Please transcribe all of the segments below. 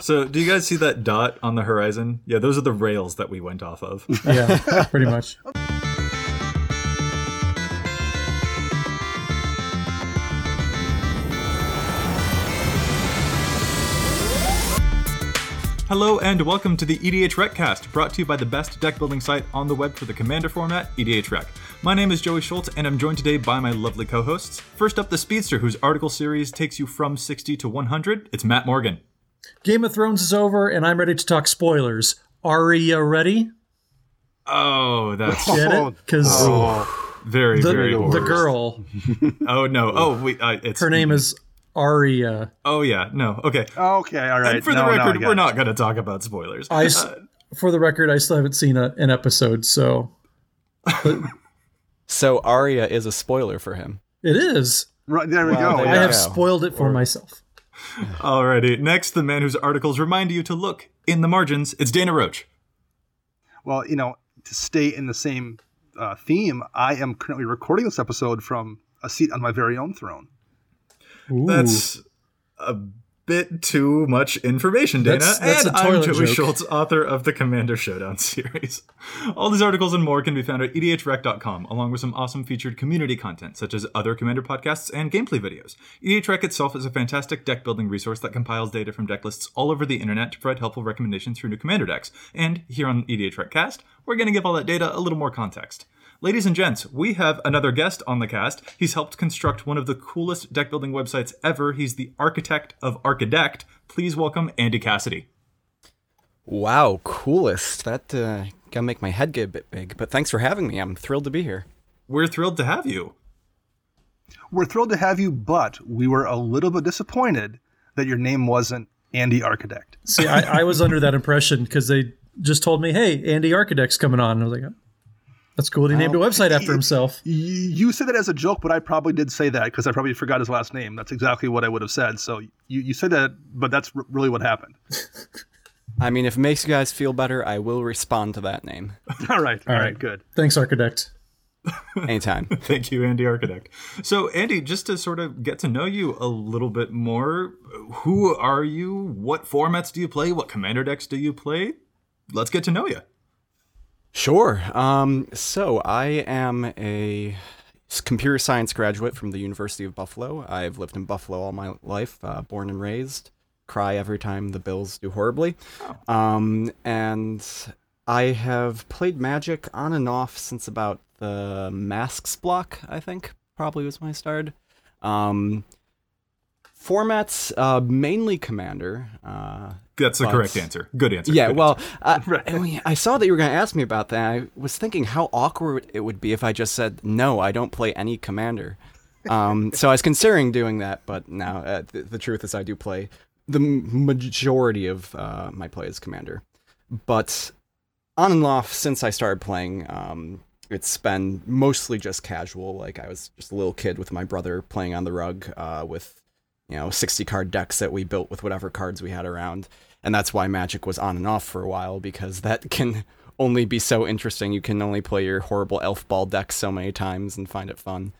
So, do you guys see that dot on the horizon? Yeah, those are the rails that we went off of. Yeah, pretty much. Hello and welcome to the EDH Recast, brought to you by the best deck building site on the web for the Commander format, EDH Rec. My name is Joey Schultz, and I'm joined today by my lovely co-hosts. First up, the Speedster, whose article series takes you from 60 to 100. It's Matt Morgan. Game of Thrones is over, and I'm ready to talk spoilers. Are you ready? Oh, that's Get Oh, it? Because very, the, very. the boring. girl, Oh no. Oh wait. Uh, it's her name is Arya. Oh yeah. No. Okay. Okay, all right. And for No, the record, got we're it. not going to talk about spoilers. I, s- for the record, I still haven't seen a, an episode, so So Arya is a spoiler for him. it is. Right, there we Well, go. there I have go. spoiled it for myself. Alrighty. Next, the man whose articles remind you to look in the margins. It's Dana Roach. Well, you know, to stay in the same uh, theme, I am currently recording this episode from a seat on my very own throne. Ooh. That's a bit too much information, Dana. That's- that's and a I'm Joey joke. Schultz, author of the Commander Showdown series. All these articles and more can be found at edhrec.com, along with some awesome featured community content, such as other Commander podcasts and gameplay videos. EDHREC itself is a fantastic deck building resource that compiles data from deck lists all over the internet to provide helpful recommendations for new Commander decks. And here on E EDHRECcast, we're going to give all that data a little more context. Ladies and gents, we have another guest on the cast. He's helped construct one of the coolest deck building websites ever. He's the architect of Archidekt. Please welcome Andy Cassidy. Wow, coolest. That uh, gotta make my head get a bit big. But thanks for having me. I'm thrilled to be here. We're thrilled to have you. We're thrilled to have you, but we were a little bit disappointed that your name wasn't Andy Architect. See, I, I was under that impression because they just told me, "Hey, Andy Architect's coming on." And I was like, oh, "That's cool." He named a website after himself. You said that as a joke, but I probably did say that because I probably forgot his last name. That's exactly what I would have said. So you, you said that, but that's r- really what happened. I mean, if it makes you guys feel better, I will respond to that name all right, all right. right, good. Thanks, Architect. anytime. Thank you, Andy Architect. So, Andy, just to sort of get to know you a little bit more, who are you? What formats do you play? What commander decks do you play? Let's get to know you. Sure. Um, so I am a computer science graduate from the University of Buffalo. I've lived in Buffalo all my life, uh, born and raised. Cry every time the Bills do horribly. Um, and I have played Magic on and off since about the Masques block, I think, probably was when I started. Um, formats, uh, mainly Commander. Uh, That's the But- correct answer. Good answer. yeah, Good well, answer. uh, I, saw that you were going to ask me about that. I was thinking how awkward it would be if I just said, no, I don't play any commander. Um, so I was considering doing that, but now uh, the, the truth is I do play the majority of uh, my play is commander. But on and off since I started playing, um, it's been mostly just casual. Like I was just a little kid with my brother playing on the rug uh, with, you know, 60 card decks that we built with whatever cards we had around. And that's why Magic was on and off for a while because that can only be so interesting. You can only play your horrible elf ball deck so many times and find it fun.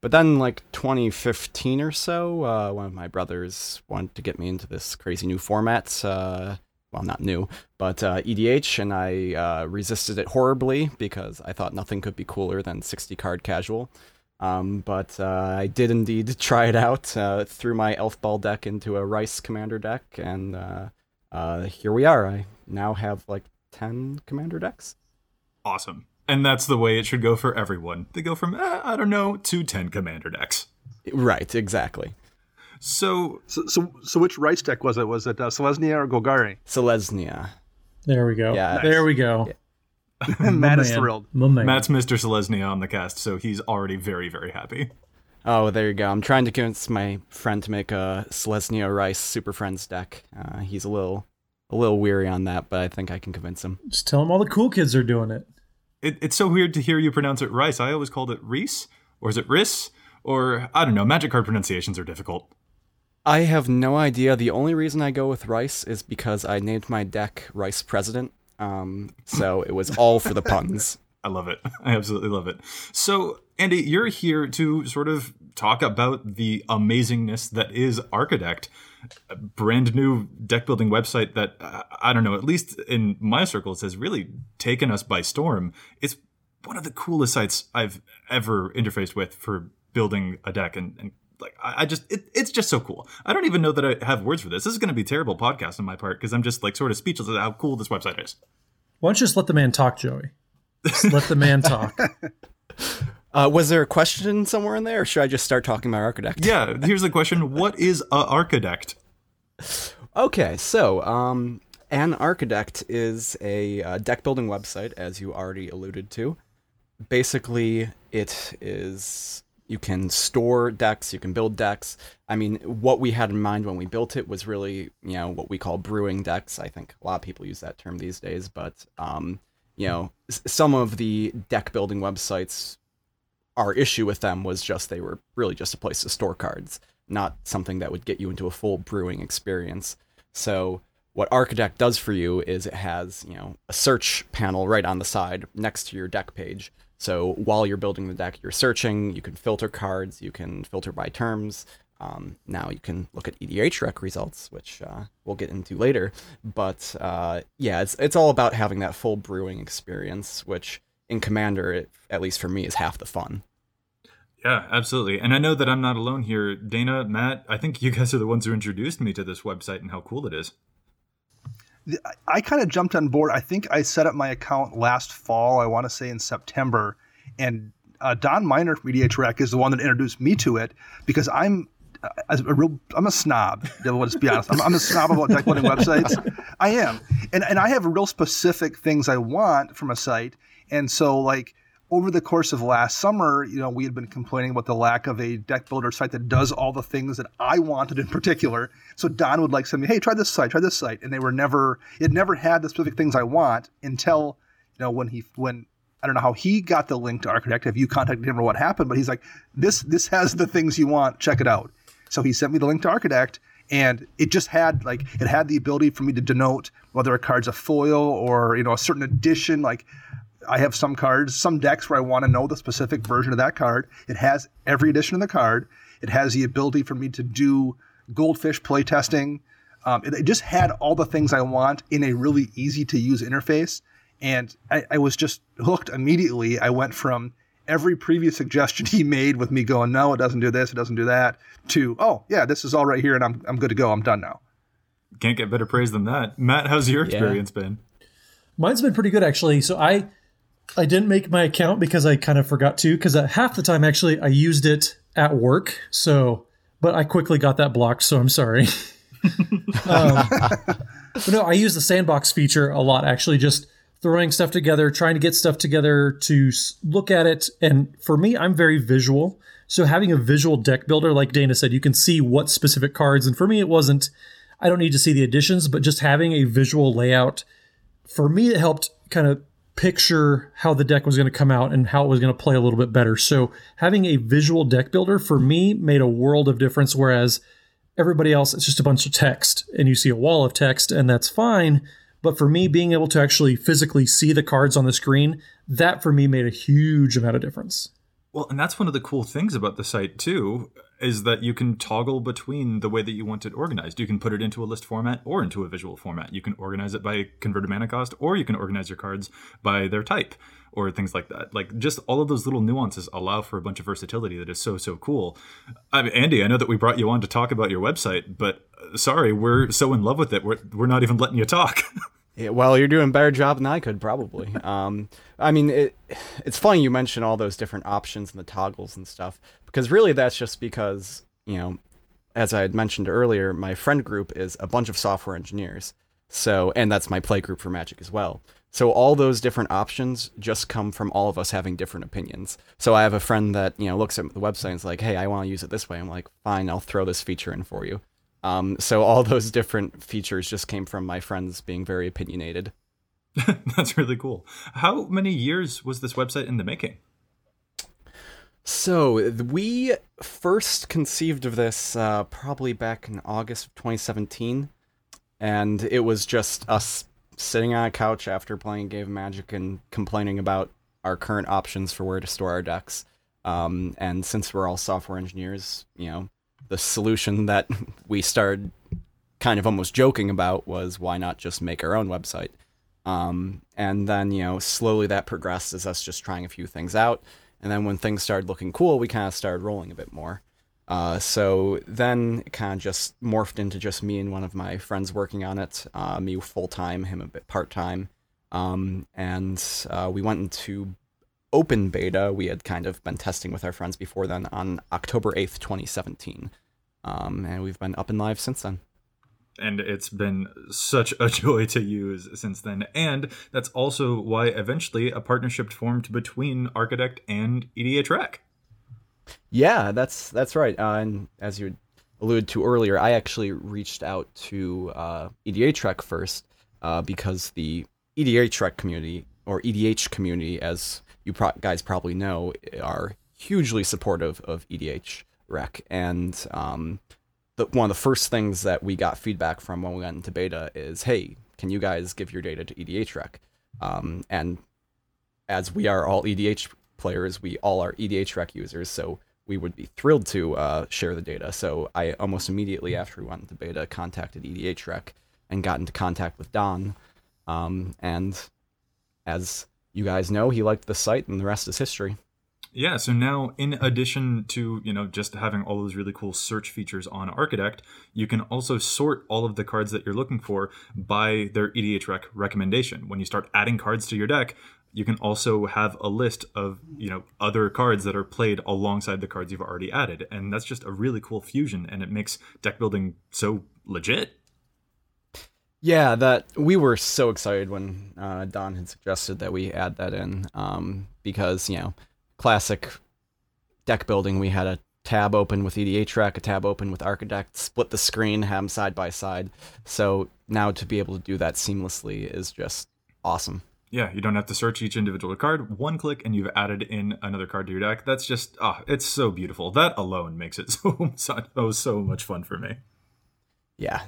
But then, like 2015 or so, uh, one of my brothers wanted to get me into this crazy new format. Uh, well, not new, but uh, EDH, and I uh, resisted it horribly because I thought nothing could be cooler than 60 card casual. Um, but uh, I did indeed try it out, uh, threw my elf ball deck into a Rice commander deck, and uh, uh, here we are. I now have like 10 commander decks. awesome. And that's the way it should go for everyone. They go from, eh, I don't know, to 10 commander decks. Right, exactly. So, So, so, so which rice deck was it? Was it uh, Selesnya or Golgari? Selesnya. There we go. Yeah. There we go. Matt is thrilled. Man. Matt's Mr. Selesnya on the cast, so he's already very, very happy. Oh, there you go. I'm trying to convince my friend to make a Selesnya Rice Super Friends deck. Uh, he's a little, a little weary on that, but I think I can convince him. Just tell him all the cool kids are doing it. It, it's so weird to hear you pronounce it Rice. I always called it Reese, or is it Riss? Or, I don't know, magic card pronunciations are difficult. I have no idea. The only reason I go with Rice is because I named my deck Rice President. Um, so it was all for the puns. I love it. I absolutely love it. So, Andy, you're here to sort of talk about the amazingness that is Archidekt, a brand new deck building website that uh, I don't know, at least in my circles, has really taken us by storm. It's one of the coolest sites I've ever interfaced with for building a deck and, and like I, I just it, it's just so cool. I don't even know that I have words for this. This is going to be a terrible podcast on my part because I'm just like sort of speechless at how cool this website is. Why don't you just let the man talk, Joey? Just let the man talk. Uh, was there a question somewhere in there, or should I just start talking about Archidekt? Yeah, here's the question: What is a Archidekt? Okay, so um, an Archidekt is a uh, deck building website, as you already alluded to. Basically, it is you can store decks, you can build decks. I mean, what we had in mind when we built it was really, you know, what we call brewing decks. I think a lot of people use that term these days, but um, you know, some of the deck building websites our issue with them was just they were really just a place to store cards, not something that would get you into a full brewing experience. So what Archidekt does for you is it has, you know, a search panel right on the side next to your deck page. So while you're building the deck, you're searching, you can filter cards, you can filter by terms. Um, now you can look at EDH rec results, which uh, we'll get into later. But uh, yeah, it's it's all about having that full brewing experience, which in Commander, it, at least for me, is half the fun. Yeah, absolutely. And I know that I'm not alone here. Dana, Matt, I think you guys are the ones who introduced me to this website and how cool it is. I kind of jumped on board. I think I set up my account last fall. I want to say in September, and uh, Don Miner from EDH Rec is the one that introduced me to it because I'm uh, as a real I'm a snob. Let's be honest. I'm, I'm a snob about deck websites. I am, and and I have real specific things I want from a site, and so like over the course of last summer, you know, we had been complaining about the lack of a deck builder site that does all the things that I wanted in particular. So Don would like send me, hey, try this site, try this site, and they were never, it never had the specific things I want until, you know, when he when I don't know how he got the link to Archidekt. Have you contacted him or what happened? But he's like, this this has the things you want. Check it out. So he sent me the link to Archidekt, and it just had like it had the ability for me to denote whether a card's a foil or you know a certain edition. Like I have some cards, some decks where I want to know the specific version of that card. It has every edition of the card. It has the ability for me to do goldfish playtesting. Um, it, it just had all the things I want in a really easy to use interface. And I, I was just hooked immediately. I went from every previous suggestion he made with me going, no, it doesn't do this, it doesn't do that, to, oh, yeah, this is all right here and I'm, I'm good to go. I'm done now. Can't get better praise than that. Matt, how's your experience been? Mine's been pretty good actually. So I I didn't make my account because I kind of forgot to because half the time actually I used it at work. So, but I quickly got that blocked. So I'm sorry. um, no, I use the sandbox feature a lot actually. Just throwing stuff together, trying to get stuff together to look at it. And for me, I'm very visual. So having a visual deck builder, like Dana said, you can see what specific cards. And for me, it wasn't. I don't need to see the additions, but just having a visual layout for me, it helped kind of picture how the deck was going to come out and how it was going to play a little bit better. So having a visual deck builder for me made a world of difference. Whereas everybody else, it's just a bunch of text and you see a wall of text and that's fine. But for me, being able to actually physically see the cards on the screen, that for me made a huge amount of difference. Well, and that's one of the cool things about the site too, is that you can toggle between the way that you want it organized. You can put it into a list format or into a visual format. You can organize it by converted mana cost, or you can organize your cards by their type or things like that. Like just all of those little nuances allow for a bunch of versatility that is so so cool. I mean, Andy, I know that we brought you on to talk about your website, but uh, sorry, we're so in love with it, we're we're not even letting you talk. Yeah, well, you're doing a better job than I could probably. Um, I mean, it, it's funny you mention all those different options and the toggles and stuff because really that's just because you know, as I had mentioned earlier, my friend group is a bunch of software engineers. So, and that's my play group for Magic as well. So all those different options just come from all of us having different opinions. So I have a friend that you know looks at the website and is like, "Hey, I want to use it this way." I'm like, "Fine, I'll throw this feature in for you." Um, so all those different features just came from my friends being very opinionated. That's really cool. How many years was this website in the making? So we first conceived of this uh, probably back in August of 2017, and it was just us sitting on a couch after playing game of Magic and complaining about our current options for where to store our decks. Um, and since we're all software engineers, you know, the solution that we started kind of almost joking about was why not just make our own website? Um, and then, you know, slowly that progressed as us just trying a few things out. And then when things started looking cool, we kind of started rolling a bit more. Uh, so then it kind of just morphed into just me and one of my friends working on it, uh, me full time, him a bit part time. Um, and uh, we went into open beta. We had kind of been testing with our friends before then on October 8th, 2017. Um, and we've been up and live since then and it's been such a joy to use since then. And that's also why eventually a partnership formed between Archidekt and EDH Rec. Yeah, that's that's right. Uh, and as you alluded to earlier, I actually reached out to uh, EDH Rec first uh, because the EDH Rec community or EDH community, as you pro- guys probably know, are hugely supportive of EDH Rec, and um, the, one of the first things that we got feedback from when we went into beta is, hey, can you guys give your data to EDH Rec? Um, and as we are all EDH players, we all are EDH Rec users, so we would be thrilled to uh, share the data. So I almost immediately after we went into beta contacted EDH Rec and got into contact with Don. Um, and as you guys know, he liked the site, and the rest is history. Yeah, so now in addition to, you know, just having all those really cool search features on Archidekt, you can also sort all of the cards that you're looking for by their EDH rec recommendation. When you start adding cards to your deck, you can also have a list of, you know, other cards that are played alongside the cards you've already added. And that's just a really cool fusion and it makes deck building so legit. Yeah, that we were so excited when uh, Don had suggested that we add that in um, because, you know, classic deck building. We had a tab open with EDH Rec, a tab open with Archidekt, split the screen, have them side by side. So now to be able to do that seamlessly is just awesome. Yeah, you don't have to search each individual card. One click and you've added in another card to your deck. That's just ah, it's so beautiful. That alone makes it so so so much fun for me. Yeah.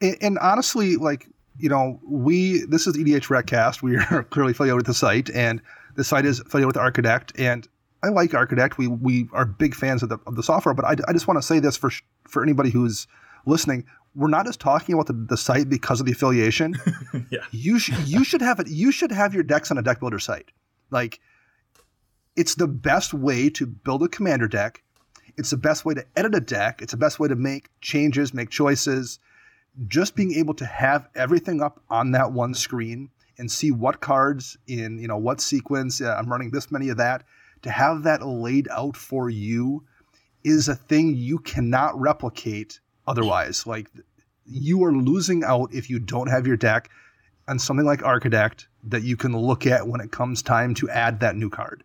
And, and honestly, like you know, we this is EDH Recast. We are clearly familiar with the site, and the site is familiar with Archidekt, and I like Archidekt. We we are big fans of the of the software, but I, I just want to say this for for anybody who's listening. We're not just talking about the, the site because of the affiliation. yeah. You should you should have it. You should have your decks on a deck builder site. Like, it's the best way to build a commander deck. It's the best way to edit a deck. It's the best way to make changes, make choices. Just being able to have everything up on that one screen and see what cards in you know what sequence uh, I'm running this many of that to have that laid out for you is a thing you cannot replicate otherwise like you are losing out if you don't have your deck on something like Archidekt that you can look at when it comes time to add that new card.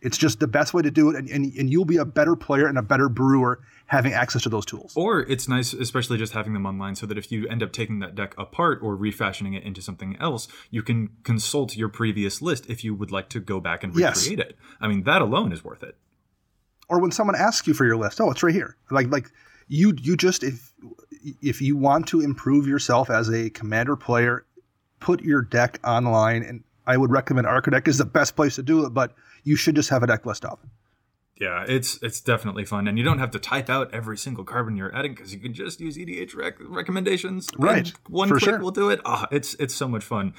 It's just the best way to do it, and, and, and you'll be a better player and a better brewer having access to those tools. Or it's nice, especially just having them online, so that if you end up taking that deck apart or refashioning it into something else, you can consult your previous list if you would like to go back and recreate yes. it. I mean, that alone is worth it. Or when someone asks you for your list, oh, it's right here. Like like you you just if if you want to improve yourself as a commander player, put your deck online and I would recommend Archidekt is the best place to do it, but you should just have a deck list up. Yeah, it's it's definitely fun, and you don't have to type out every single carbon you're adding because you can just use EDH rec- recommendations. Right, one click sure. will do it. Ah, it's it's so much fun.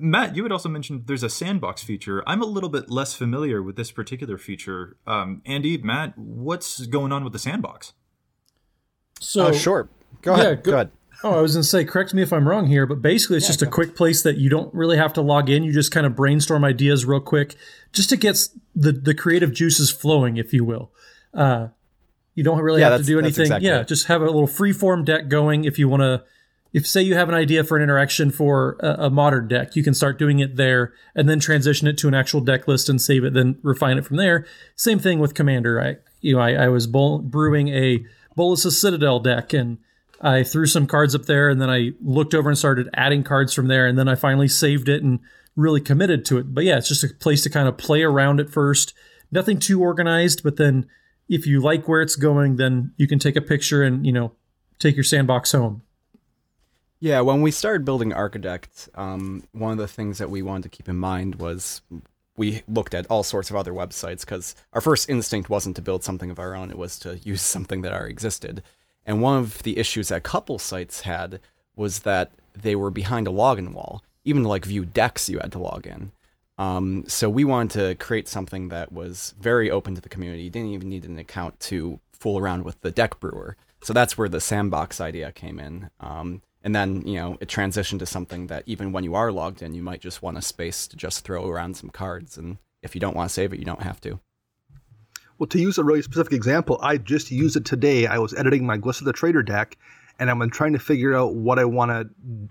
Matt, you had also mentioned there's a sandbox feature. I'm a little bit less familiar with this particular feature. Um, Andy, Matt, what's going on with the sandbox? So uh, sure, go ahead. Yeah, go, go ahead. Oh, I was going to say, correct me if I'm wrong here, but basically it's yeah, just a quick place that you don't really have to log in. You just kind of brainstorm ideas real quick, just to get the the creative juices flowing, if you will. Uh, you don't really yeah, have to do anything. Exactly yeah, it. just have a little free form deck going. If you want to, if say you have an idea for an interaction for a, a, modern deck, you can start doing it there, and then transition it to an actual deck list and save it, then refine it from there. Same thing with Commander. I you know I, I was brewing a Bolas's Citadel deck and I threw some cards up there and then I looked over and started adding cards from there. And then I finally saved it and really committed to it. But yeah, it's just a place to kind of play around at first. Nothing too organized, but then if you like where it's going, then you can take a picture and, you know, take your sandbox home. Yeah, when we started building Archidekt, um, one of the things that we wanted to keep in mind was we looked at all sorts of other websites because our first instinct wasn't to build something of our own; it was to use something that already existed. And one of the issues that couple sites had was that they were behind a login wall. Even to like view decks, you had to log in. Um, so we wanted to create something that was very open to the community. You didn't even need an account to fool around with the deck brewer. So that's where the sandbox idea came in. Um, and then, you know, it transitioned to something that even when you are logged in, you might just want a space to just throw around some cards. And if you don't want to save it, you don't have to. Well, to use a really specific example, I just used it today. I was editing my Glissa the Traitor deck, and I'm trying to figure out what I want to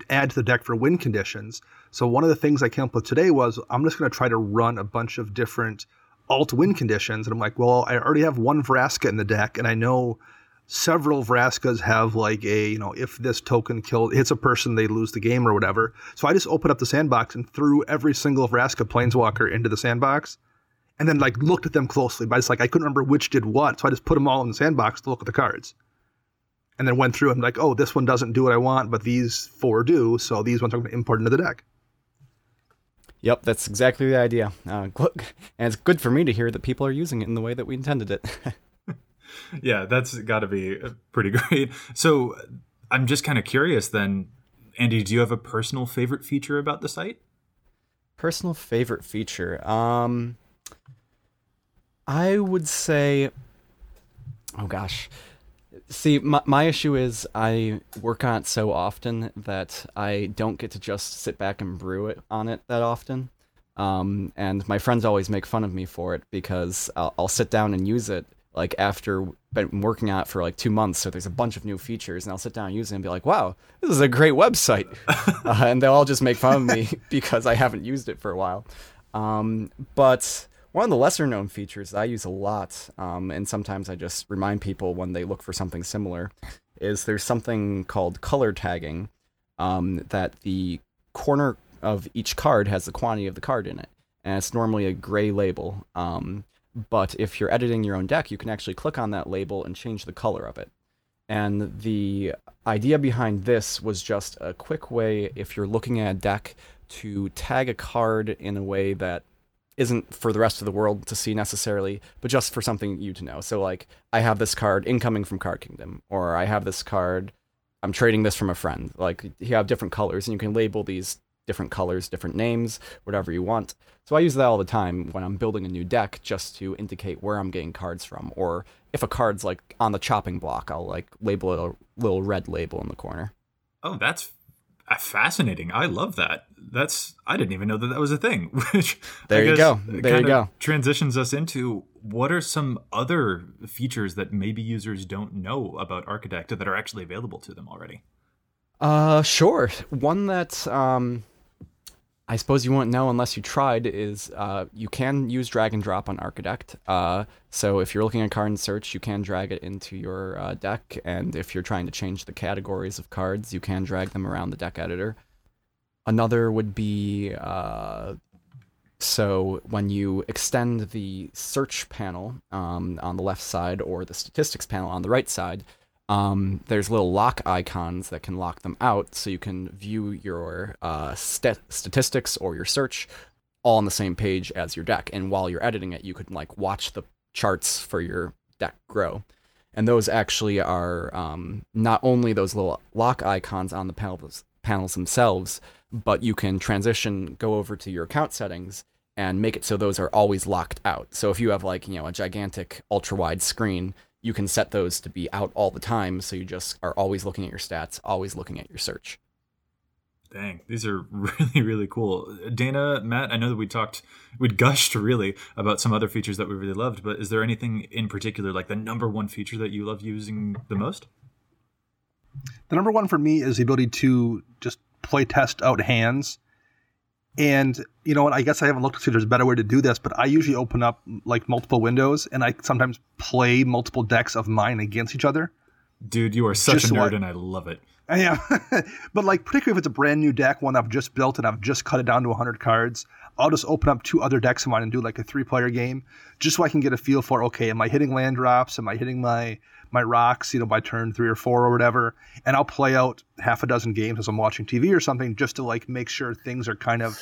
add to the deck for win conditions. So one of the things I came up with today was I'm just going to try to run a bunch of different alt win conditions, and I'm like, well, I already have one Vraska in the deck, and I know several Vraskas have like a, you know, if this token kill hits a person, they lose the game or whatever. So I just opened up the sandbox and threw every single Vraska Planeswalker into the sandbox and then like looked at them closely. But it's like I couldn't remember which did what, so I just put them all in the sandbox to look at the cards, and then went through and like, oh, this one doesn't do what I want, but these four do, so these ones I'm going to import into the deck. Yep, that's exactly the idea. Uh, and it's good for me to hear that people are using it in the way that we intended it. yeah, that's got to be uh, pretty great. So I'm just kind of curious then, Andy, do you have a personal favorite feature about the site? Personal favorite feature. Um, I would say, oh gosh. See, my, my issue is I work on it so often that I don't get to just sit back and brew it on it that often. Um, and my friends always make fun of me for it because I'll, I'll sit down and use it like after been working on it for like two months. So there's a bunch of new features, and I'll sit down and use it and be like, "Wow, this is a great website," uh, and they'll all just make fun of me because I haven't used it for a while. Um, but one of the lesser known features that I use a lot, um, and sometimes I just remind people when they look for something similar, is there's something called color tagging um, that the corner of each card has the quantity of the card in it. And it's normally a gray label. Um, but if you're editing your own deck, you can actually click on that label and change the color of it. And the idea behind this was just a quick way, if you're looking at a deck, to tag a card in a way that isn't for the rest of the world to see necessarily, but just for something you to know. So like I have this card incoming from Card Kingdom, or I have this card I'm trading this from a friend. Like you have different colors and you can label these different colors, different names, whatever you want. So I use that all the time when I'm building a new deck just to indicate where I'm getting cards from. Or if a card's like on the chopping block, I'll like label it a little red label in the corner. Oh, that's fascinating. I love that. That's I didn't even know that that was a thing. Which there you go. There you go. Transitions us into what are some other features that maybe users don't know about Archidekt that are actually available to them already. Uh, sure. One that um, I suppose you won't know unless you tried is uh, you can use drag and drop on Archidekt. Uh, so if you're looking at card and search, you can drag it into your uh, deck, and if you're trying to change the categories of cards, you can drag them around the deck editor. Another would be uh, so when you extend the search panel um, on the left side or the statistics panel on the right side, um, there's little lock icons that can lock them out, so you can view your uh, st- statistics or your search all on the same page as your deck. And while you're editing it, you can like watch the charts for your deck grow. And those actually are um, not only those little lock icons on the panels, panels themselves, but you can transition, go over to your account settings, and make it so those are always locked out. So if you have like you know a gigantic ultra wide screen you can set those to be out all the time so you just are always looking at your stats always looking at your search. Dang these are really really cool. Dana matt i know that we talked we'd gushed really about some other features that we really loved but is there anything in particular like the number one feature that you love using the most? The number one for me is the ability to just play test out hands and you know what? I guess I haven't looked to see if there's a better way to do this, but I usually open up like multiple windows and I sometimes play multiple decks of mine against each other. Dude, you are such just a nerd, and I love it. I am, but like particularly if it's a brand new deck, one I've just built and I've just cut it down to 100 cards, I'll just open up two other decks of mine and do like a three-player game, just so I can get a feel for okay, am I hitting land drops? Am I hitting my my rocks? You know, by turn three or four or whatever, and I'll play out half a dozen games as I'm watching TV or something, just to like make sure things are kind of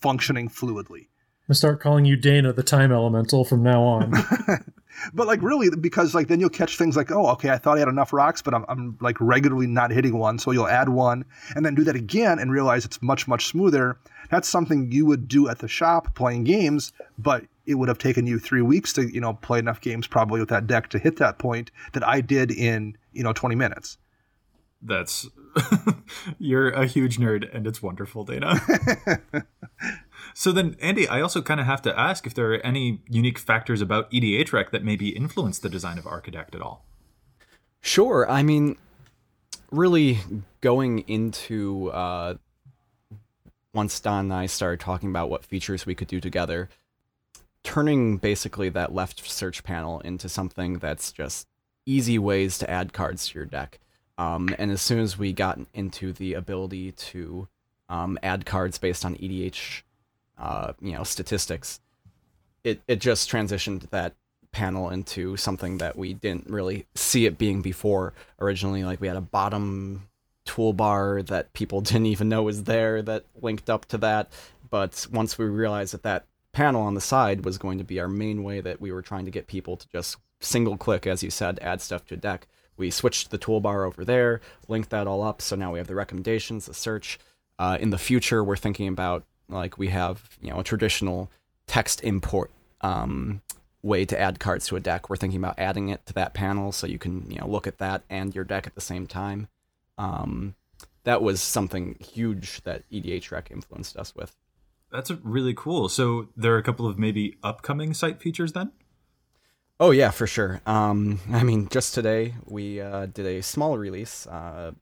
functioning fluidly. gonna start calling you Dana, the time elemental, from now on. but like really, because like then you'll catch things like, oh, okay, I thought I had enough rocks, but I'm, I'm like regularly not hitting one. So you'll add one and then do that again and realize it's much much smoother. That's something you would do at the shop playing games, but it would have taken you three weeks to you know play enough games probably with that deck to hit that point that I did in you know 20 minutes. That's you're a huge nerd and it's wonderful, Dana. so then, Andy, I also kind of have to ask if there are any unique factors about EDHREC that maybe influenced the design of Archidekt at all. Sure. I mean, really going into uh, once Don and I started talking about what features we could do together, turning basically that left search panel into something that's just easy ways to add cards to your deck. Um, and as soon as we got into the ability to um, add cards based on EDH, uh, you know, statistics, it it just transitioned that panel into something that we didn't really see it being before originally. Like we had a bottom toolbar that people didn't even know was there that linked up to that. But once we realized that that panel on the side was going to be our main way that we were trying to get people to just single click, as you said, add stuff to a deck we switched the toolbar over there, linked that all up. So now we have the recommendations, the search. Uh, in the future, we're thinking about like we have you know a traditional text import um, way to add cards to a deck. We're thinking about adding it to that panel so you can you know look at that and your deck at the same time. Um, that was something huge that EDHREC influenced us with. That's really cool. So there are a couple of maybe upcoming site features then. Oh yeah, for sure. Um, I mean, just today we uh, did a small release. Uh,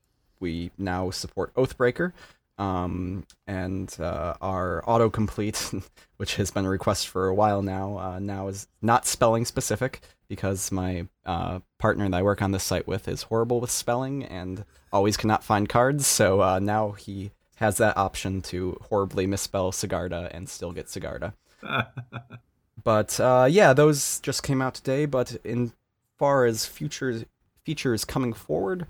we now support Oathbreaker, um, and uh, our autocomplete, which has been a request for a while now, uh, now is not spelling specific because my uh, partner that I work on this site with is horrible with spelling and always cannot find cards. So uh, now he has that option to horribly misspell Sigarda and still get Sigarda. But uh, yeah, those just came out today. But in far as futures features coming forward,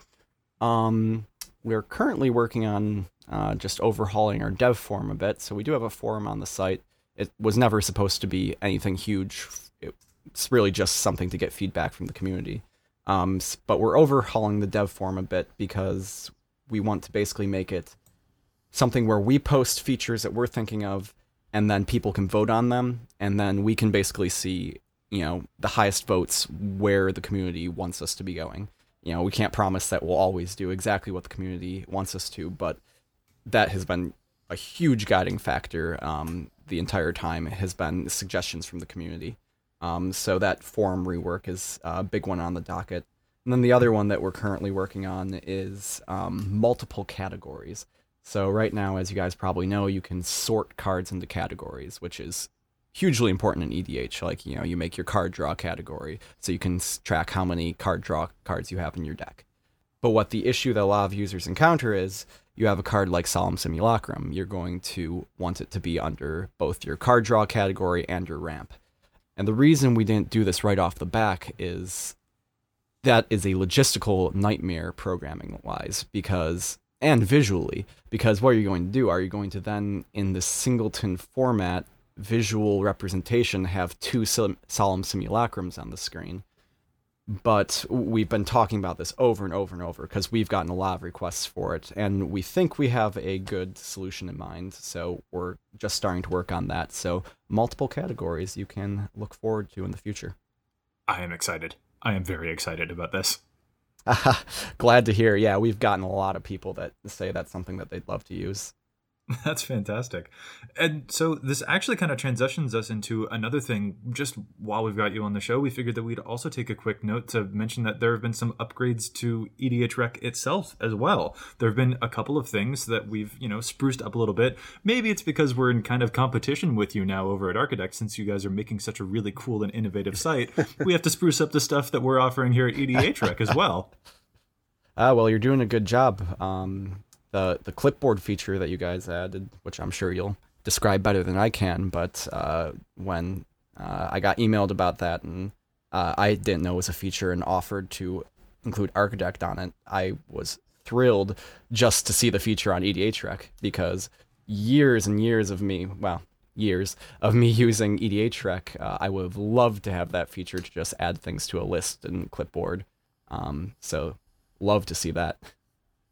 um, we're currently working on uh, just overhauling our dev forum a bit. So we do have a forum on the site. It was never supposed to be anything huge. It's really just something to get feedback from the community. Um, but we're overhauling the dev forum a bit because we want to basically make it something where we post features that we're thinking of and then people can vote on them and then we can basically see you know the highest votes where the community wants us to be going. You know we can't promise that we'll always do exactly what the community wants us to but that has been a huge guiding factor um, the entire time. Has been suggestions from the community. Um, so that forum rework is a big one on the docket. And then the other one that we're currently working on is um, multiple categories so right now, as you guys probably know, you can sort cards into categories, which is hugely important in EDH. Like, you know, you make your card draw category so you can track how many card draw cards you have in your deck. But what the issue that a lot of users encounter is you have a card like Solemn Simulacrum. You're going to want it to be under both your card draw category and your ramp. And the reason we didn't do this right off the back is that is a logistical nightmare programming wise because and visually because what are you going to do? Are you going to then in the singleton format visual representation have two solemn simulacrums on the screen? But we've been talking about this over and over and over because we've gotten a lot of requests for it and we think we have a good solution in mind so we're just starting to work on that. So multiple categories you can look forward to in the future. I am excited. I am very excited about this Glad to hear. Yeah, we've gotten a lot of people that say that's something that they'd love to use. That's fantastic. And so this actually kind of transitions us into another thing. Just while we've got you on the show, we figured that we'd also take a quick note to mention that there have been some upgrades to EDHREC itself as well. There have been a couple of things that we've, you know, spruced up a little bit. Maybe it's because we're in kind of competition with you now over at Archidekt since you guys are making such a really cool and innovative site. we have to spruce up the stuff that we're offering here at EDHREC as well. Uh, well, you're doing a good job. Um, the the clipboard feature that you guys added, which I'm sure you'll describe better than I can. But uh, when uh, I got emailed about that and uh, I didn't know it was a feature and offered to include Archidekt on it, I was thrilled just to see the feature on EDHREC because years and years of me, well, years of me using EDHREC, uh, I would have loved to have that feature to just add things to a list and clipboard. Um, so love to see that.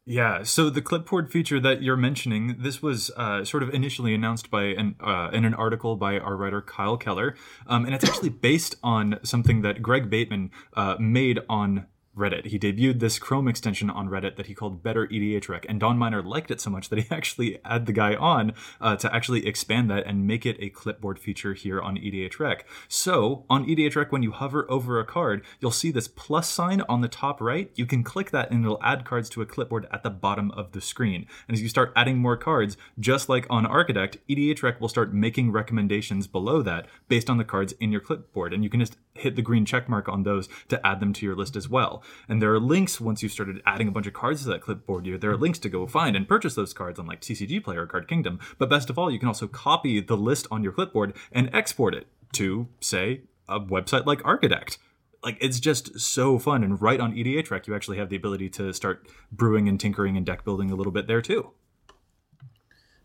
Yeah, so the clipboard feature that you're mentioning, this was uh, sort of initially announced by an uh, in an article by our writer Kyle Keller, um, and it's actually based on something that Greg Bateman uh, made on Reddit. He debuted this Chrome extension on Reddit that he called Better EDHREC, and Don Miner liked it so much that he actually had the guy on uh, to actually expand that and make it a clipboard feature here on EDHREC. So on EDHREC, when you hover over a card, you'll see this plus sign on the top right. You can click that and it'll add cards to a clipboard at the bottom of the screen. And as you start adding more cards, just like on Archidekt, EDHREC will start making recommendations below that based on the cards in your clipboard, and you can just hit the green check mark on those to add them to your list as well. And there are links once you've started adding a bunch of cards to that clipboard. There are links to go find and purchase those cards on like TCG Player or Card Kingdom. But best of all, you can also copy the list on your clipboard and export it to, say, a website like Archidekt like it's just so fun and right on EDA EDHREC you actually have the ability to start brewing and tinkering and deck building a little bit there too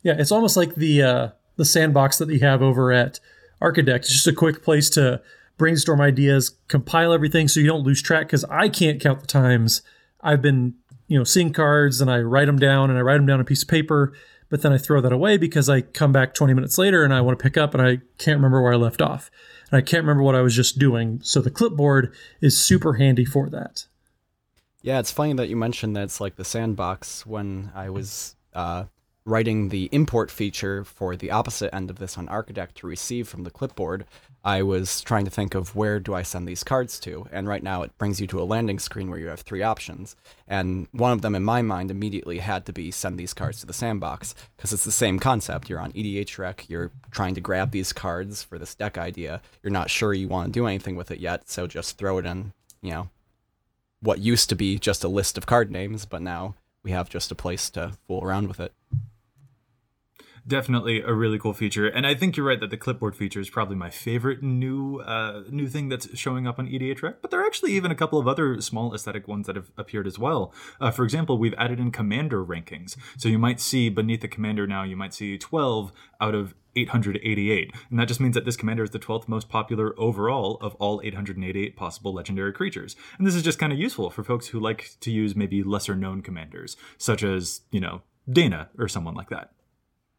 yeah it's almost like the uh the sandbox that you have over at Archidekt. it's just a quick place to brainstorm ideas, compile everything so you don't lose track. Because I can't count the times I've been, you know, seeing cards and I write them down and I write them down on a piece of paper, but then I throw that away because I come back 20 minutes later and I want to pick up and I can't remember where I left off. And I can't remember what I was just doing. So the clipboard is super handy for that. Yeah, it's funny that you mentioned that it's like the sandbox when I was uh, writing the import feature for the opposite end of this on Archidekt to receive from the clipboard. I was trying to think of where do I send these cards to, and right now it brings you to a landing screen where you have three options, and one of them in my mind immediately had to be send these cards to the sandbox because it's the same concept. You're on EDH EDHREC, you're trying to grab these cards for this deck idea. You're not sure you want to do anything with it yet, so just throw it in, you know, what used to be just a list of card names, but now we have just a place to fool around with it definitely a really cool feature. And I think you're right that the clipboard feature is probably my favorite new uh, new thing that's showing up on EDHREC. But there are actually even a couple of other small aesthetic ones that have appeared as well. Uh, for example, we've added in commander rankings. So you might see beneath the commander now, you might see 12 out of 888. And that just means that this commander is the 12th most popular overall of all 888 possible legendary creatures. And this is just kind of useful for folks who like to use maybe lesser known commanders, such as, you know, Dana or someone like that.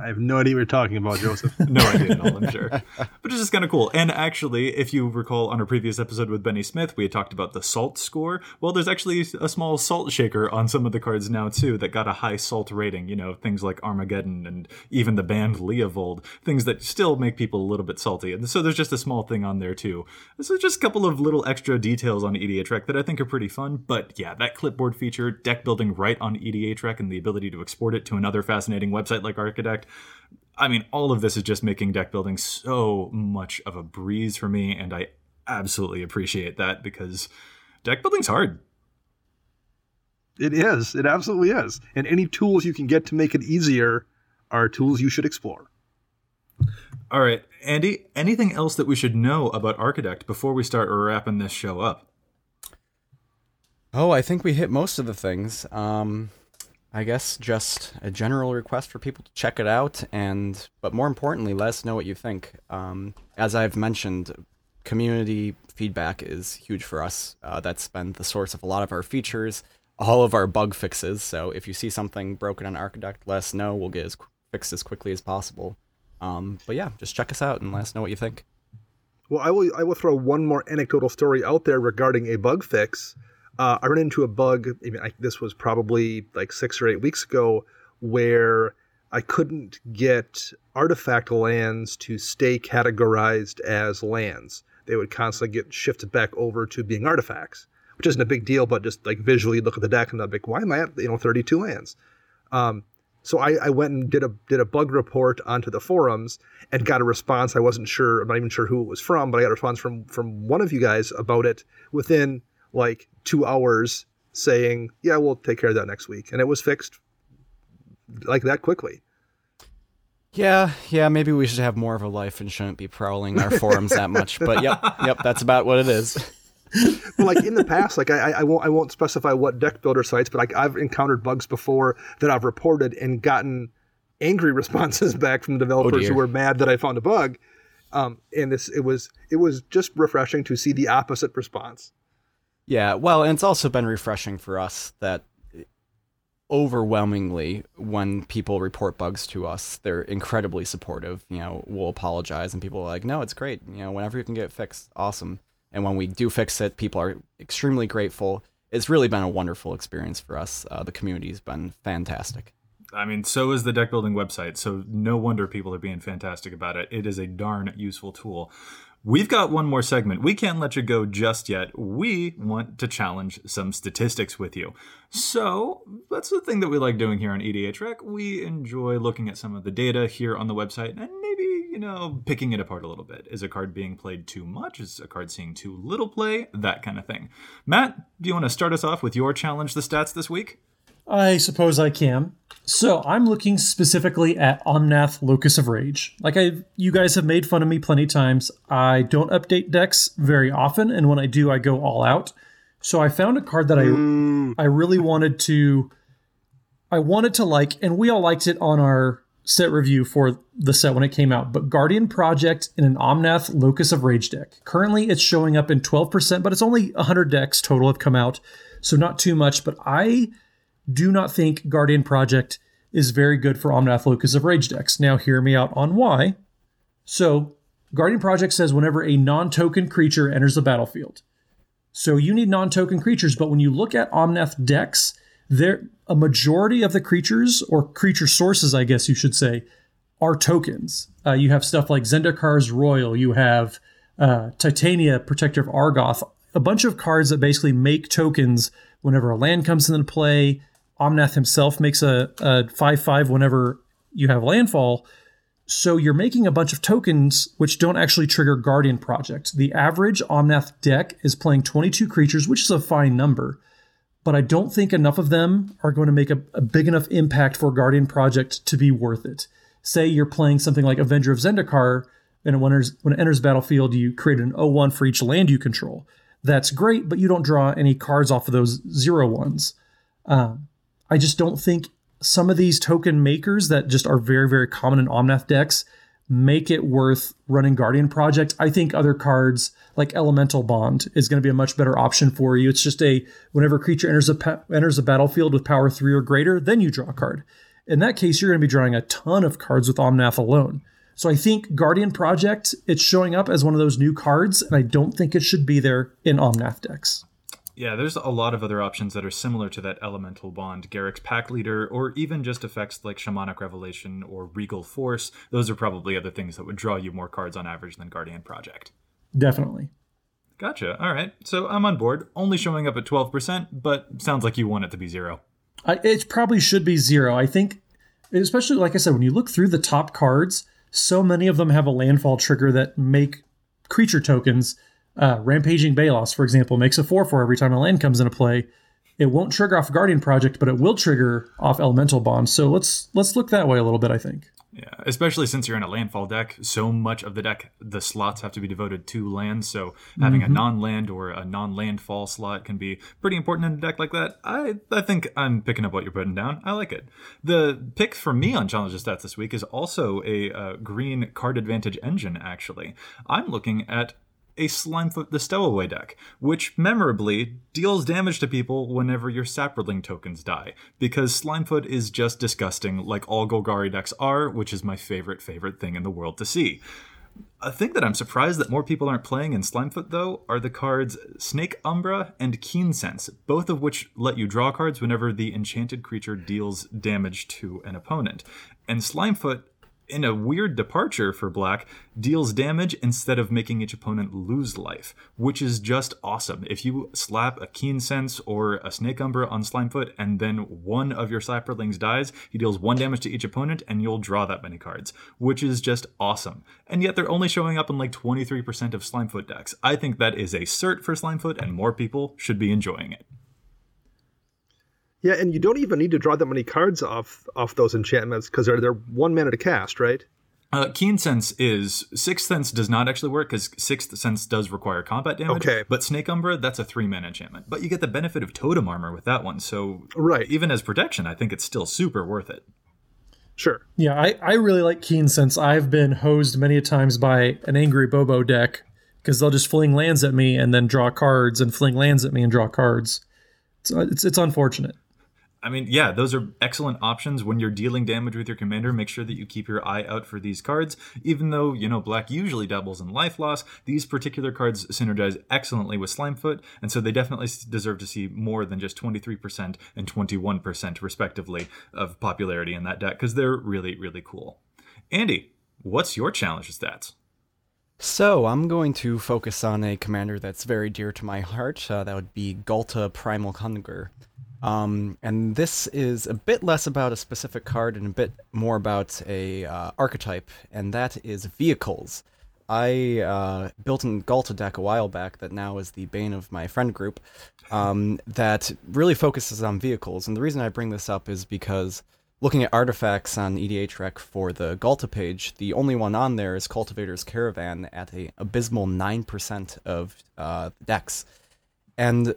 I have no idea what you're talking about, Joseph. no idea at all, I'm sure. But it's just kind of cool. And actually, if you recall on a previous episode with Benny Smith, we had talked about the salt score. Well, there's actually a small salt shaker on some of the cards now, too, that got a high salt rating. You know, things like Armageddon and even the banned Leovold, things that still make people a little bit salty. And so there's just a small thing on there, too. So just a couple of little extra details on EDHREC that I think are pretty fun. But yeah, that clipboard feature, deck building right on EDHREC, and the ability to export it to another fascinating website like Archidekt I mean, all of this is just making deck building so much of a breeze for me, and I absolutely appreciate that because deck building's hard. It is. It absolutely is. And any tools you can get to make it easier are tools you should explore. All right, Andy, anything else that we should know about Archidekt before we start wrapping this show up? Oh, I think we hit most of the things. Um, I guess just a general request for people to check it out, and but more importantly, let us know what you think. Um, as I've mentioned, community feedback is huge for us. Uh, that's been the source of a lot of our features, all of our bug fixes. So if you see something broken on Archidekt, let us know. We'll get as fixed as quickly as possible. Um, but yeah, just check us out and let us know what you think. Well, I will. I will throw one more anecdotal story out there regarding a bug fix. Uh, I ran into a bug. I mean, I, this was probably like six or eight weeks ago, where I couldn't get artifact lands to stay categorized as lands. They would constantly get shifted back over to being artifacts, which isn't a big deal, but just like visually look at the deck and I'm like, why am I at you know 32 lands? Um, so I, I, went and did a did a bug report onto the forums and got a response. I wasn't sure. I'm not even sure who it was from, but I got a response from from one of you guys about it within like two hours saying, yeah, we'll take care of that next week. And it was fixed like that quickly. Yeah, yeah, maybe we should have more of a life and shouldn't be prowling our forums that much. But yep, yep, that's about what it is. like in the past, like I, I won't I won't specify what deck builder sites, but like I've encountered bugs before that I've reported and gotten angry responses back from the developers dear. who were mad that I found a bug. Um, and this it was it was just refreshing to see the opposite response. Yeah, well, and it's also been refreshing for us that overwhelmingly when people report bugs to us, they're incredibly supportive. You know, we'll apologize and people are like, "No, it's great. You know, whenever you can get it fixed, awesome." And when we do fix it, people are extremely grateful. It's really been a wonderful experience for us. Uh, the community's been fantastic. I mean, so is the deck building website, so no wonder people are being fantastic about it. It is a darn useful tool. We've got one more segment. We can't let you go just yet. We want to challenge some statistics with you. So, that's the thing that we like doing here on EDH Rec. We enjoy looking at some of the data here on the website and maybe, you know, picking it apart a little bit. Is a card being played too much? Is a card seeing too little play? That kind of thing. Matt, do you want to start us off with your challenge the stats this week? I suppose I can. So I'm looking specifically at Omnath Locus of Rage. Like I, you guys have made fun of me plenty times. I don't update decks very often, and when I do, I go all out. So I found a card that I hmm. I really wanted to, I wanted to like, and we all liked it on our set review for the set when it came out. But Guardian Project in an Omnath Locus of Rage deck. Currently, it's showing up in 12%, but it's only 100 decks total have come out, so not too much. But I do not think Guardian Project is very good for Omnath Locus of Rage decks. Now, hear me out on why. So, Guardian Project says whenever a non token creature enters the battlefield. So, you need non token creatures, but when you look at Omnath decks, there a majority of the creatures, or creature sources, I guess you should say, are tokens. Uh, you have stuff like Zendikar's Roil, you have uh, Titania, Protector of Argoth, a bunch of cards that basically make tokens whenever a land comes into play. Omnath himself makes a, a 5 5 whenever you have landfall. So you're making a bunch of tokens which don't actually trigger Guardian Project. The average Omnath deck is playing 22 creatures, which is a fine number, but I don't think enough of them are going to make a, a big enough impact for Guardian Project to be worth it. Say you're playing something like Avenger of Zendikar, and when it enters, when it enters battlefield, you create an 01 for each land you control. That's great, but you don't draw any cards off of those zero ones. Um, I just don't think some of these token makers that just are very, very common in Omnath decks make it worth running Guardian Project. I think other cards like Elemental Bond is going to be a much better option for you. It's just a whenever a creature enters a enters a battlefield with power three or greater, then you draw a card. In that case, you're going to be drawing a ton of cards with Omnath alone. So I think Guardian Project it's showing up as one of those new cards, and I don't think it should be there in Omnath decks. Yeah, there's a lot of other options that are similar to that elemental bond. Garruk's Packleader, or even just effects like Shamanic Revelation or Regal Force. Those are probably other things that would draw you more cards on average than Guardian Project. Definitely. Gotcha. All right. So I'm on board. Only showing up at 12%, but sounds like you want it to be zero. I, it probably should be zero. I think, especially like I said, when you look through the top cards, so many of them have a landfall trigger that make creature tokens. Uh, Rampaging Baloths, for example, makes a 4 4 every time a land comes into play. It won't trigger off Guardian Project, but it will trigger off Elemental Bond. So let's let's look that way a little bit. I think. Yeah, especially since you're in a landfall deck, so much of the deck, the slots have to be devoted to lands. So having a non-land or a non-landfall slot can be pretty important in a deck like that. I I think I'm picking up what you're putting down. I like it. The pick for me on Challenge of Stats this week is also a uh, green card advantage engine. Actually, I'm looking at a Slimefoot the Stowaway deck, which memorably deals damage to people whenever your Saproling tokens die, because Slimefoot is just disgusting, like all Golgari decks are, which is my favorite, favorite thing in the world to see. A thing that I'm surprised that more people aren't playing in Slimefoot, though, are the cards Snake Umbra and Keen Sense, both of which let you draw cards whenever the enchanted creature deals damage to an opponent. And Slimefoot in a weird departure for black, deals damage instead of making each opponent lose life, which is just awesome. If you slap a Keen Sense or a Snake Umbra on Slimefoot and then one of your Saprolings dies, he deals one damage to each opponent and you'll draw that many cards, which is just awesome. And yet they're only showing up in like 23% of Slimefoot decks. I think that is a cert for Slimefoot and more people should be enjoying it. Yeah, and you don't even need to draw that many cards off off those enchantments because they're they're one mana to cast, right? Uh, Keen Sense is Sixth Sense does not actually work because Sixth Sense does require combat damage. Okay. But Snake Umbra, that's a three mana enchantment. But you get the benefit of Totem Armor with that one. So Right. even as protection, I think it's still super worth it. Sure. Yeah, I, I really like Keen Sense. I've been hosed many a times by an angry Bobo deck because they'll just fling lands at me and then draw cards and fling lands at me and draw cards. It's it's, it's unfortunate. I mean, yeah, those are excellent options when you're dealing damage with your commander. Make sure that you keep your eye out for these cards. Even though, you know, black usually doubles in life loss, these particular cards synergize excellently with Slimefoot, and so they definitely deserve to see more than just 23% and 21%, respectively, of popularity in that deck, because they're really, really cool. Andy, what's your challenge stats? So, I'm going to focus on a commander that's very dear to my heart. Uh, that would be Ghalta Primal Hunger. Um, and this is a bit less about a specific card and a bit more about a uh, archetype, and that is vehicles. I uh, built a Ghalta deck a while back that now is the bane of my friend group um, that really focuses on vehicles. And the reason I bring this up is because looking at artifacts on EDHREC for the Ghalta page, the only one on there is Cultivator's Caravan at a abysmal 9% of uh, decks. And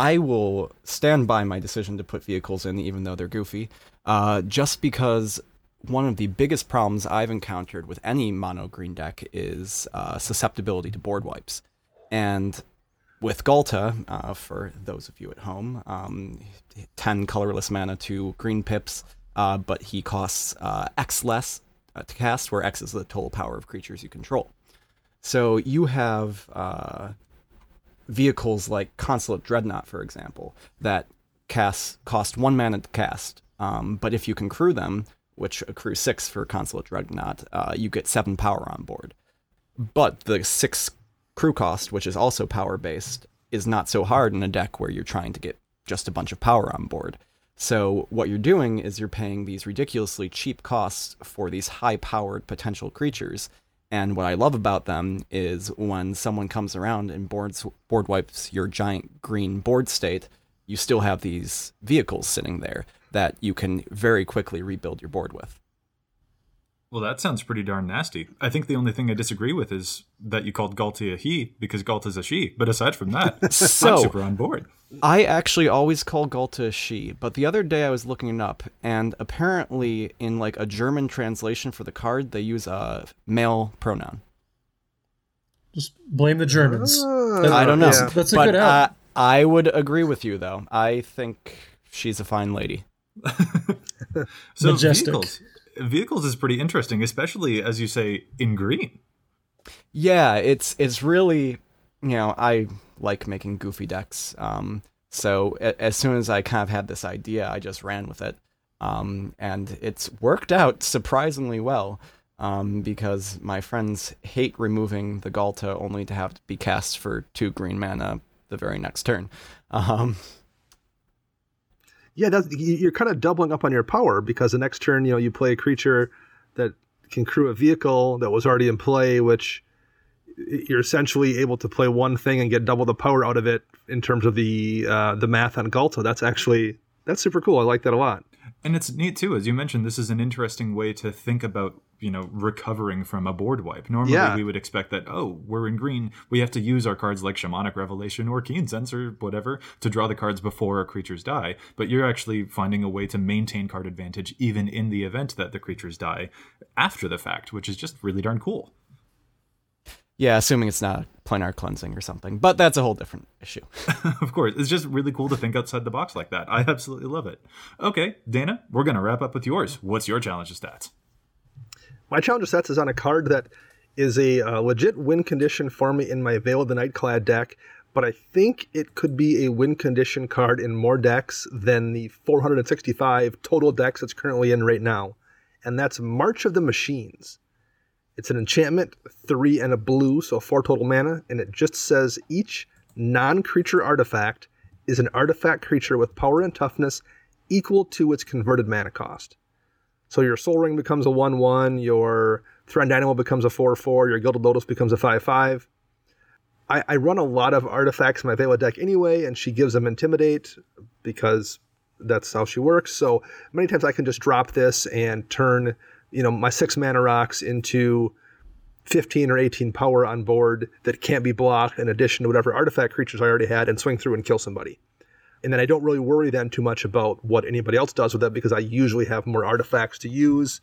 I will stand by my decision two put vehicles in, even though they're goofy, uh, just because one of the biggest problems I've encountered with any mono green deck is uh, susceptibility to board wipes. And with Ghalta, uh, for those of you at home, um, 10 colorless mana to green pips, uh, but he costs uh, X less uh, to cast, where X is the total power of creatures you control. So you have vehicles like Consulate Dreadnought, for example, that cast cost one mana to cast. Um, but if you can crew them, which accrue six for Consulate Dreadnought, uh, you get seven power on board. But the six crew cost, which is also power based, is not so hard in a deck where you're trying to get just a bunch of power on board. So what you're doing is you're paying these ridiculously cheap costs for these high powered potential creatures and what I love about them is when someone comes around and boards, board wipes your giant green board state, you still have these vehicles sitting there that you can very quickly rebuild your board with. Well, that sounds pretty darn nasty. I think the only thing I disagree with is that you called Ghalta a he because Ghalta's a she. But aside from that, so, I'm super on board. I actually always call Ghalta a she, but the other day I was looking it up, and apparently in like a German translation for the card, they use a male pronoun. Just blame the Germans. Uh, I don't know. That's, that's a but, good out. Uh, I would agree with you, though. I think she's a fine lady. so Majestic. vehicles vehicles is pretty interesting, especially as you say in green. Yeah, it's it's really you know I like making goofy decks. Um, so a- as soon as I kind of had this idea, I just ran with it, um, and it's worked out surprisingly well. Um, because my friends hate removing the Ghalta only to have to be cast for two green mana the very next turn. Um, yeah, you're kind of doubling up on your power because the next turn, you know, you play a creature that can crew a vehicle that was already in play, which you're essentially able to play one thing and get double the power out of it in terms of the uh, the math on Ghalta. That's actually that's super cool. I like that a lot. And it's neat too, as you mentioned. This is an interesting way to think about you know recovering from a board wipe. Normally, yeah. we would expect that oh, we're in green, we have to use our cards like Shamanic Revelation or Keen Sense or whatever to draw the cards before our creatures die. But you're actually finding a way to maintain card advantage even in the event that the creatures die after the fact, which is just really darn cool. Yeah, assuming it's not planar cleansing or something, but that's a whole different issue. of course, it's just really cool to think outside the box like that. I absolutely love it. Okay, Dana, we're gonna wrap up with yours. What's your challenge stats? My challenge Sets is on a card that is a uh, legit win condition for me in my Vela the Night-Clad deck, but I think it could be a win condition card in more decks than the 465 total decks it's currently in right now, and that's March of the Machines. It's an enchantment, three and a blue, so four total mana, and it just says each non creature artifact is an artifact creature with power and toughness equal to its converted mana cost. So your Soul Ring becomes a 1 1, your Thran Dynamo becomes a 4 4, your Gilded Lotus becomes a 5 5. I, I run a lot of artifacts in my Vela deck anyway, and she gives them Intimidate because that's how she works. So many times I can just drop this and turn you know, my six mana rocks into 15 or 18 power on board that can't be blocked in addition to whatever artifact creatures I already had and swing through and kill somebody. And then I don't really worry then too much about what anybody else does with it because I usually have more artifacts to use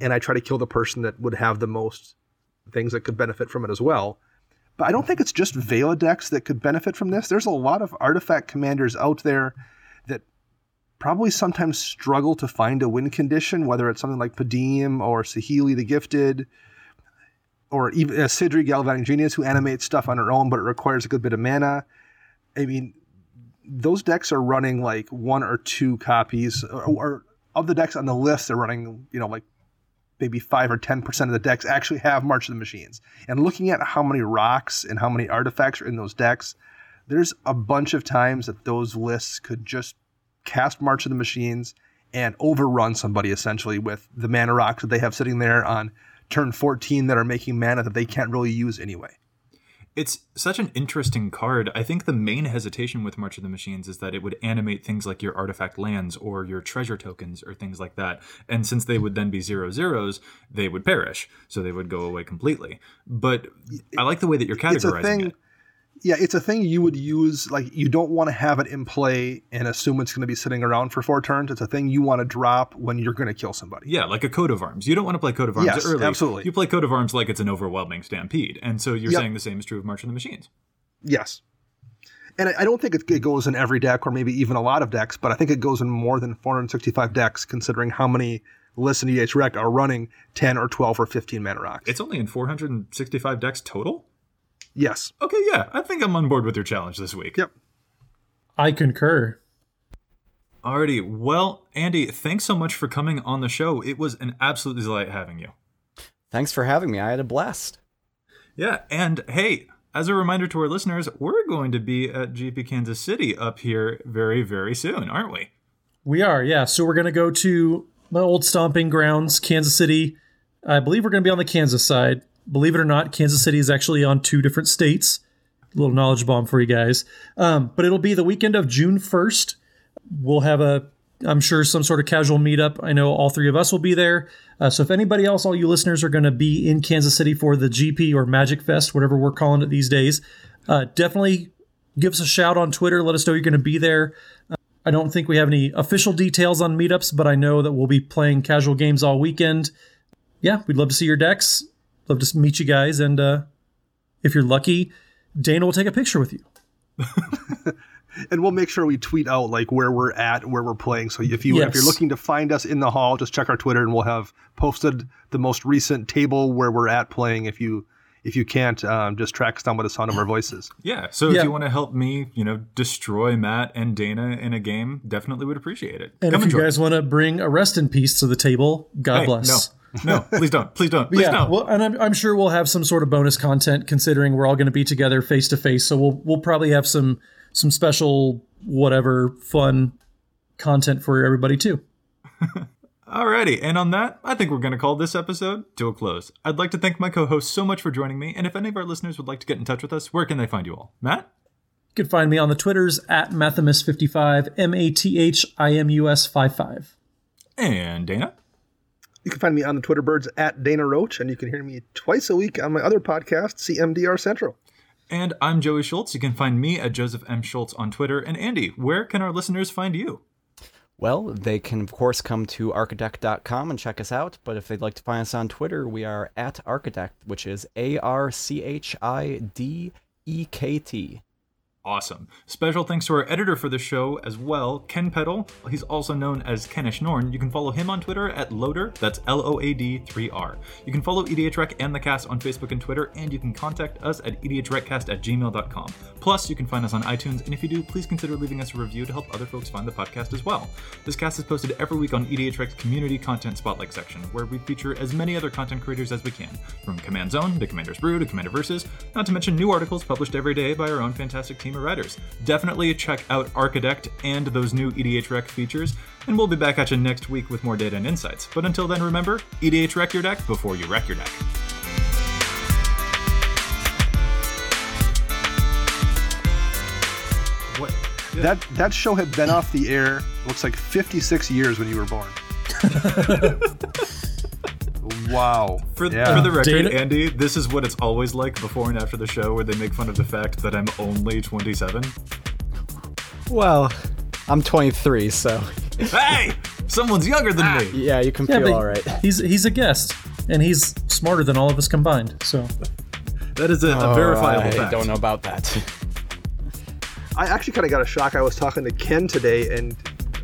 and I try to kill the person that would have the most things that could benefit from it as well. But I don't think it's just Vela decks that could benefit from this. There's a lot of artifact commanders out there that probably sometimes struggle to find a win condition, whether it's something like Padeem or Saheeli the Gifted, or even uh, Sydri Galvanic Genius, who animates stuff on her own, but it requires a good bit of mana. I mean, those decks are running like one or two copies, or, or of the decks on the list, they're running, you know, like maybe five or ten percent of the decks actually have March of the Machines. And looking at how many rocks and how many artifacts are in those decks, there's a bunch of times that those lists could just cast March of the Machines and overrun somebody essentially with the mana rocks that they have sitting there on turn 14 that are making mana that they can't really use anyway. It's such an interesting card. I think the main hesitation with March of the Machines is that it would animate things like your artifact lands or your treasure tokens or things like that. And since they would then be zero zeros, they would perish. So they would go away completely. But I like the way that you're categorizing thing, it. Yeah, it's a thing you would use. Like, you don't want to have it in play and assume it's going to be sitting around for four turns. It's a thing you want to drop when you're going to kill somebody. Yeah, like a coat of arms. You don't want to play coat of arms Yes, early. absolutely. You play coat of arms like it's an overwhelming stampede. And so you're Yep. saying the same is true of March of the Machines. Yes. And I, I don't think it, it goes in every deck or maybe even a lot of decks, but I think it goes in more than 465 decks considering how many lists in EH Rec are running 10 or 12 or 15 mana rocks. It's only in 465 decks total? Yes. Okay, yeah. I think I'm on board with your challenge this week. Yep. I concur. Alrighty. Well, Andy, thanks so much for coming on the show. It was an absolute delight having you. Thanks for having me. I had a blast. Yeah, and hey, as a reminder to our listeners, we're going to be at GP Kansas City up here very, very soon, aren't we? We are, yeah. So we're going to go to my old stomping grounds, Kansas City. I believe we're going to be on the Kansas side. Believe it or not, Kansas City is actually on two different states. A little knowledge bomb for you guys. Um, but it'll be the weekend of June 1st. We'll have a, I'm sure, some sort of casual meetup. I know all three of us will be there. Uh, so if anybody else, all you listeners, are going to be in Kansas City for the GP or Magic Fest, whatever we're calling it these days, uh, definitely give us a shout on Twitter. Let us know you're going to be there. I don't think we have any official details on meetups, but I know that we'll be playing casual games all weekend. Yeah, we'd love to see your decks. Love to meet you guys, and uh, if you're lucky, Dana will take a picture with you. And we'll make sure we tweet out like where we're at, where we're playing. So if you if you're looking to find us in the hall, just check our Twitter and we'll have posted the most recent table where we're at playing. If you if you can't, um, just track us down with the sound of our voices. Yeah. So if you want to help me, you know, destroy Matt and Dana in a game, definitely would appreciate it. And Come if you guys want to bring a rest in peace to the table, God Hey, bless. No, no, please don't. Please don't. Please yeah, don't. well, and I'm, I'm sure we'll have some sort of bonus content considering we're all going to be together face to face. So we'll we'll probably have some some special whatever fun content for everybody too. Alrighty, and on that, I think we're going to call this episode to a close. I'd like to thank my co-hosts so much for joining me, and if any of our listeners would like to get in touch with us, where can they find you all? Matt? You can find me on the Twitters at Mathimus55, M A T H I M U S 55. And Dana? You can find me on the Twitter birds at Dana Roach, and you can hear me twice a week on my other podcast, CMDR Central. And I'm Joey Schultz. You can find me at Joseph M. Schultz on Twitter. And Andy, where can our listeners find you? Well, they can, of course, come to archidekt.com and check us out. But if they'd like to find us on Twitter, we are at architect, which is A R C H I D E K T. Awesome. Special thanks to our editor for the show as well, Ken Peddle. He's also known as Kenish Norn. You can follow him on Twitter at Loader, that's L O A D 3 R. You can follow EDH Rec and the cast on Facebook and Twitter, and you can contact us at E edhrecast at gmail.com. Plus, you can find us on iTunes, and if you do, please consider leaving us a review to help other folks find the podcast as well. This cast is posted every week on EDH Rec's community content spotlight section, where we feature as many other content creators as we can, from Command Zone to Commander's Brew to Commander Versus, not to mention new articles published every day by our own fantastic team of writers. Definitely check out Archidekt and those new EDH Rec features, and we'll be back at you next week with more data and insights. But until then, remember, EDH Rec your deck before you wreck your deck. What? That that show had been off the air. Looks like 56 years when you were born. wow. For, Yeah. for the record, Dana- Andy, this is what it's always like before and after the show, where they make fun of the fact that I'm only 27. Well, I'm 23, so hey, someone's younger than me. Ah. yeah, you can Yeah, feel all right. He's he's a guest, and he's smarter than all of us combined. So That is a, a verifiable I fact. don't know about that. I actually kind of got a shock. I was talking to Ken today, and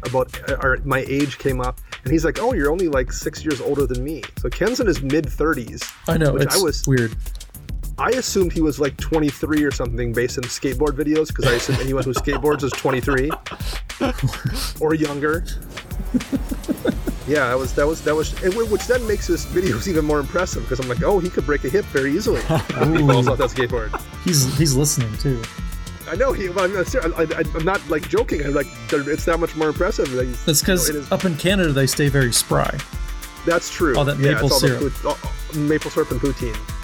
about uh, or my age came up, and he's like, "Oh, you're only like six years older than me." So Ken's in his mid 30s. I know which it's I was. weird. I assumed he was like 23 or something based on skateboard videos because I assume anyone who skateboards is 23 or younger. Yeah, that was that was that was, which then makes his videos even more impressive because I'm like, oh, he could break a hip very easily if he falls off that skateboard. He's he's listening too. I know he. Well, I'm, not I, I'm not like joking. I'm like, it's that much more impressive. That's because you know, up in Canada they stay very spry. that's true. all that Yeah, maple all the syrup. pout- oh, maple syrup and poutine.